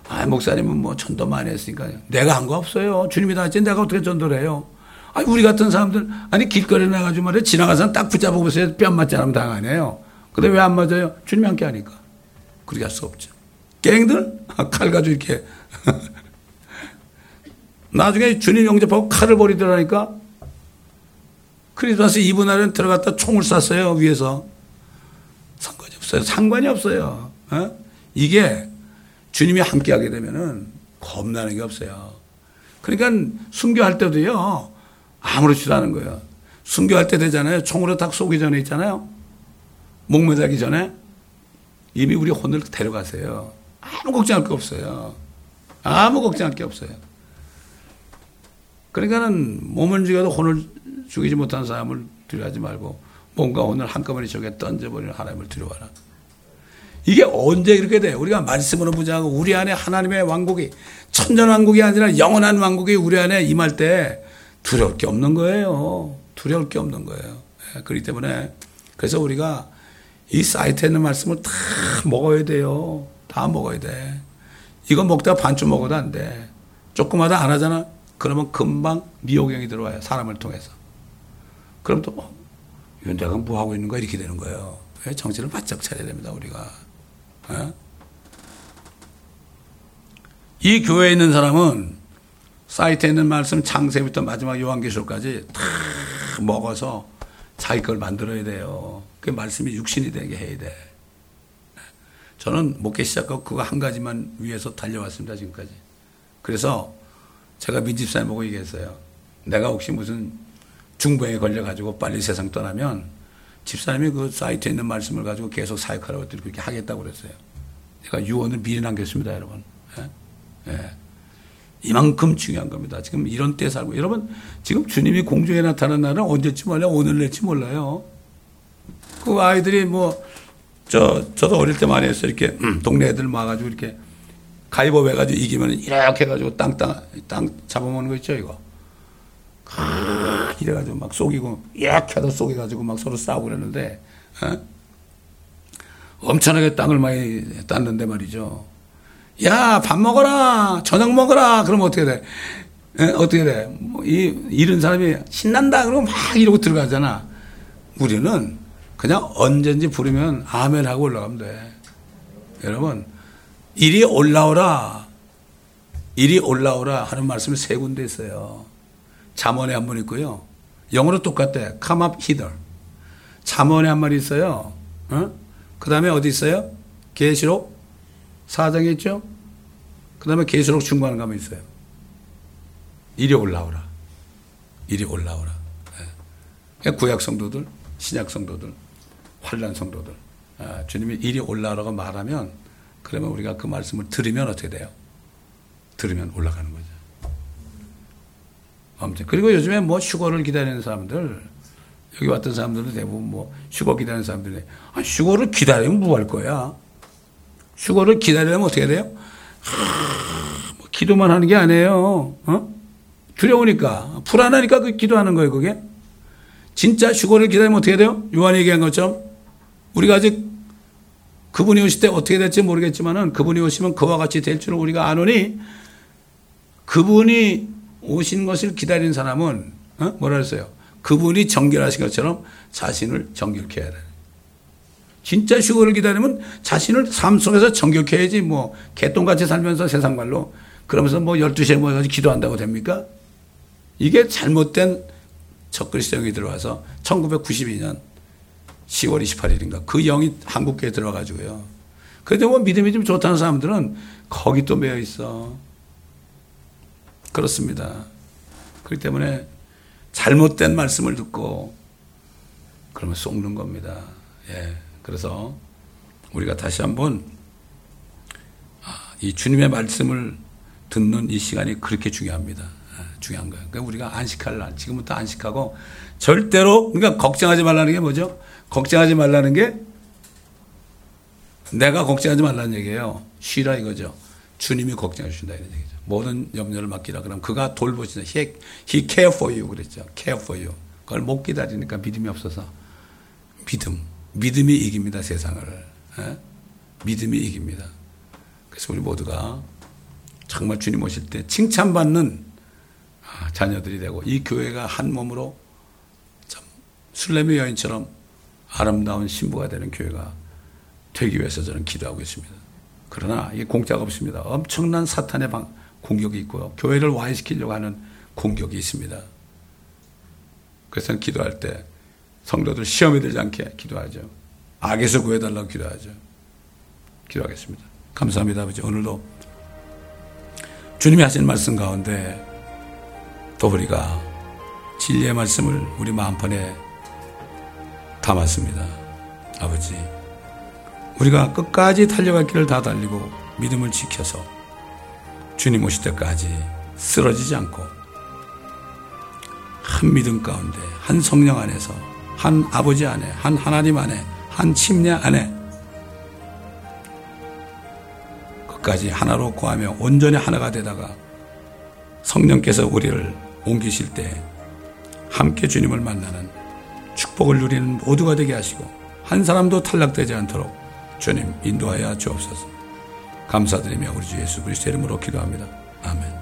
아, 목사님은 뭐 전도 많이 했으니까. 내가 한 거 없어요. 주님이 다 했지. 내가 어떻게 전도를 해요? 아니, 우리 같은 사람들, 아니, 길거리에 나가지고 말해. 지나가서 딱 붙잡아보세요. 뺨 맞지 않으면 당하네요. 근데 왜 안 맞아요? 주님이 함께 하니까. 그렇게 할 수 없죠. 갱들? 칼 가지고 이렇게. 나중에 주님 영접하고 칼을 버리더라니까. 크리스마스 이브 날은 들어갔다 총을 쐈어요, 위에서. 없어요. 상관이 없어요. 어? 이게 주님이 함께 하게 되면은 겁나는 게 없어요. 그러니까 순교할 때도요 아무렇지도 않은 거예요. 순교할 때 되잖아요. 총으로 딱 쏘기 전에 있잖아요. 목매자기 전에 이미 우리 혼을 데려가세요. 아무 걱정할 게 없어요. 아무 걱정할 게 없어요. 그러니까는 몸을 죽여도 혼을 죽이지 못한 사람을 두려워하지 말고 뭔가 오늘 한꺼번에 저게 던져버리는 하나님을 두려워하라. 이게 언제 이렇게 돼? 우리가 말씀으로 부자하고 우리 안에 하나님의 왕국이 천전왕국이 아니라 영원한 왕국이 우리 안에 임할 때 두려울 게 없는 거예요. 두려울 게 없는 거예요. 예, 그렇기 때문에 그래서 우리가 이 사이트에 있는 말씀을 다 먹어야 돼요. 다 먹어야 돼. 이거 먹다가 반쯤 먹어도 안 돼. 조금마다 안 하잖아. 그러면 금방 미혹경이 들어와요. 사람을 통해서. 그럼 또 어, 내가 뭐 하고 있는 거야 이렇게 되는 거예요. 정신을 바짝 차려야 됩니다 우리가. 어? 이 교회에 있는 사람은 사이트에 있는 말씀 창세부터 마지막 요한계시록까지 다 먹어서 자기 걸 만들어야 돼요. 그 말씀이 육신이 되게 해야 돼. 저는 목회 시작하고 그거 한 가지만 위해서 달려왔습니다, 지금까지. 그래서 제가 민집사님 보고 얘기했어요. 내가 혹시 무슨 중병에 걸려가지고 빨리 세상 떠나면 집사님이 그 사이트에 있는 말씀을 가지고 계속 사역하라고 그렇게 하겠다고 그랬어요. 제가 유언을 미리 남겼습니다, 여러분. 예? 예. 이만큼 중요한 겁니다. 지금 이런 때 살고. 여러분, 지금 주님이 공중에 나타난 날은 언제쯤 몰라요? 오늘 낼지 몰라요. 그 아이들이 뭐, 저, 저도 어릴 때 많이 했어요. 이렇게, 음, 동네 애들 모아가지고 이렇게 가위바위보 해가지고 이기면 이렇게 해가지고 땅, 땅, 땅 잡아먹는 거 있죠, 이거. 이래가지고 막 속이고 약해도 속여가지고 막 서로 싸우고 그랬는데 어? 엄청나게 땅을 많이 땄는데 말이죠. 야 밥 먹어라 저녁 먹어라 그러면 어떻게 돼? 에? 어떻게 돼? 뭐 이, 이런 사람이 신난다 그러고 막 이러고 들어가잖아. 우리는 그냥 언제든지 부르면 아멘 하고 올라가면 돼. 여러분, 이리 올라오라. 이리 올라오라 하는 말씀이 세 군데 있어요. 잠언에 한 번 있고요. 영어로 똑같대. Come up hither. 잠언에 한말 있어요. 어? 그 다음에 어디 있어요? 계시록 4장에 있죠? 그 다음에 계시록 중간 가면 있어요. 이리 올라오라. 이리 올라오라. 네. 구약 성도들, 신약 성도들, 환란 성도들. 아, 주님이 이리 올라오라고 말하면 그러면 우리가 그 말씀을 들으면 어떻게 돼요? 들으면 올라가는 거죠. 아무튼 그리고 요즘에 뭐 휴거를 기다리는 사람들 여기 왔던 사람들은 대부분 뭐 휴거 기다리는 사람들이 아, 휴거를 기다리면 뭐 할 거야? 휴거를 기다리려면 어떻게 돼요? 하, 뭐 기도만 하는 게 아니에요. 어? 두려우니까 불안하니까 그 기도하는 거예요. 그게 진짜 휴거를 기다리면 어떻게 돼요? 요한이 얘기한 것처럼 우리가 아직 그분이 오실 때 어떻게 될지 모르겠지만은 그분이 오시면 그와 같이 될 줄을 우리가 아노니 그분이 오신 것을 기다리는 사람은 어? 뭐라 그랬어요? 그분이 정결하신 것처럼 자신을 정결케 해야 돼. 진짜 휴거를 기다리면 자신을 삶 속에서 정결케 해야지 뭐 개똥같이 살면서 세상 말로 그러면서 뭐 12시에 모여가지고 기도한다고 됩니까? 이게 잘못된 적그리스도형이 들어와서 1992년 10월 28일인가 그 영이 한국교에 들어가지고요. 그래도 뭐 믿음이 좀 좋다는 사람들은 거기 또 매여 있어. 그렇습니다. 그렇기 때문에 잘못된 말씀을 듣고 그러면 속는 겁니다. 예. 그래서 우리가 다시 한번 아, 이 주님의 말씀을 듣는 이 시간이 그렇게 중요합니다. 아, 중요한 거예요. 그러니까 우리가 안식할 날, 지금부터 안식하고 절대로, 그러니까 걱정하지 말라는 게 뭐죠? 걱정하지 말라는 게 내가 걱정하지 말라는 얘기예요. 쉬라 이거죠. 주님이 걱정해 주신다 이런 얘기죠. 모든 염려를 맡기라 그럼 그가 돌보신다. He, he care for you 그랬죠. care for you. 그걸 못 기다리니까 믿음이 없어서 믿음. 믿음이 이깁니다 세상을. 에? 예? 믿음이 이깁니다. 그래서 우리 모두가 정말 주님 오실 때 칭찬받는 아, 자녀들이 되고 이 교회가 한 몸으로 참 술래미 여인처럼 아름다운 신부가 되는 교회가 되기 위해서 저는 기도하고 있습니다. 그러나 이 공짜가 없습니다. 엄청난 사탄의 방, 공격이 있고요. 교회를 와해시키려고 하는 공격이 있습니다. 그래서 기도할 때 성도들 시험에 들지 않게 기도하죠. 악에서 구해달라고 기도하죠. 기도하겠습니다. 감사합니다, 아버지. 오늘도 주님이 하신 말씀 가운데 또 우리가 진리의 말씀을 우리 마음판에 담았습니다. 아버지, 우리가 끝까지 달려갈 길을 다 달리고 믿음을 지켜서 주님 오실 때까지 쓰러지지 않고 한 믿음 가운데 한 성령 안에서 한 아버지 안에 한 하나님 안에 한 침례 안에 끝까지 하나로 구하며 온전히 하나가 되다가 성령께서 우리를 옮기실 때 함께 주님을 만나는 축복을 누리는 모두가 되게 하시고 한 사람도 탈락되지 않도록 주님 인도하여 주옵소서. 감사드리며 우리 주 예수 그리스도 이름으로 기도합니다. 아멘.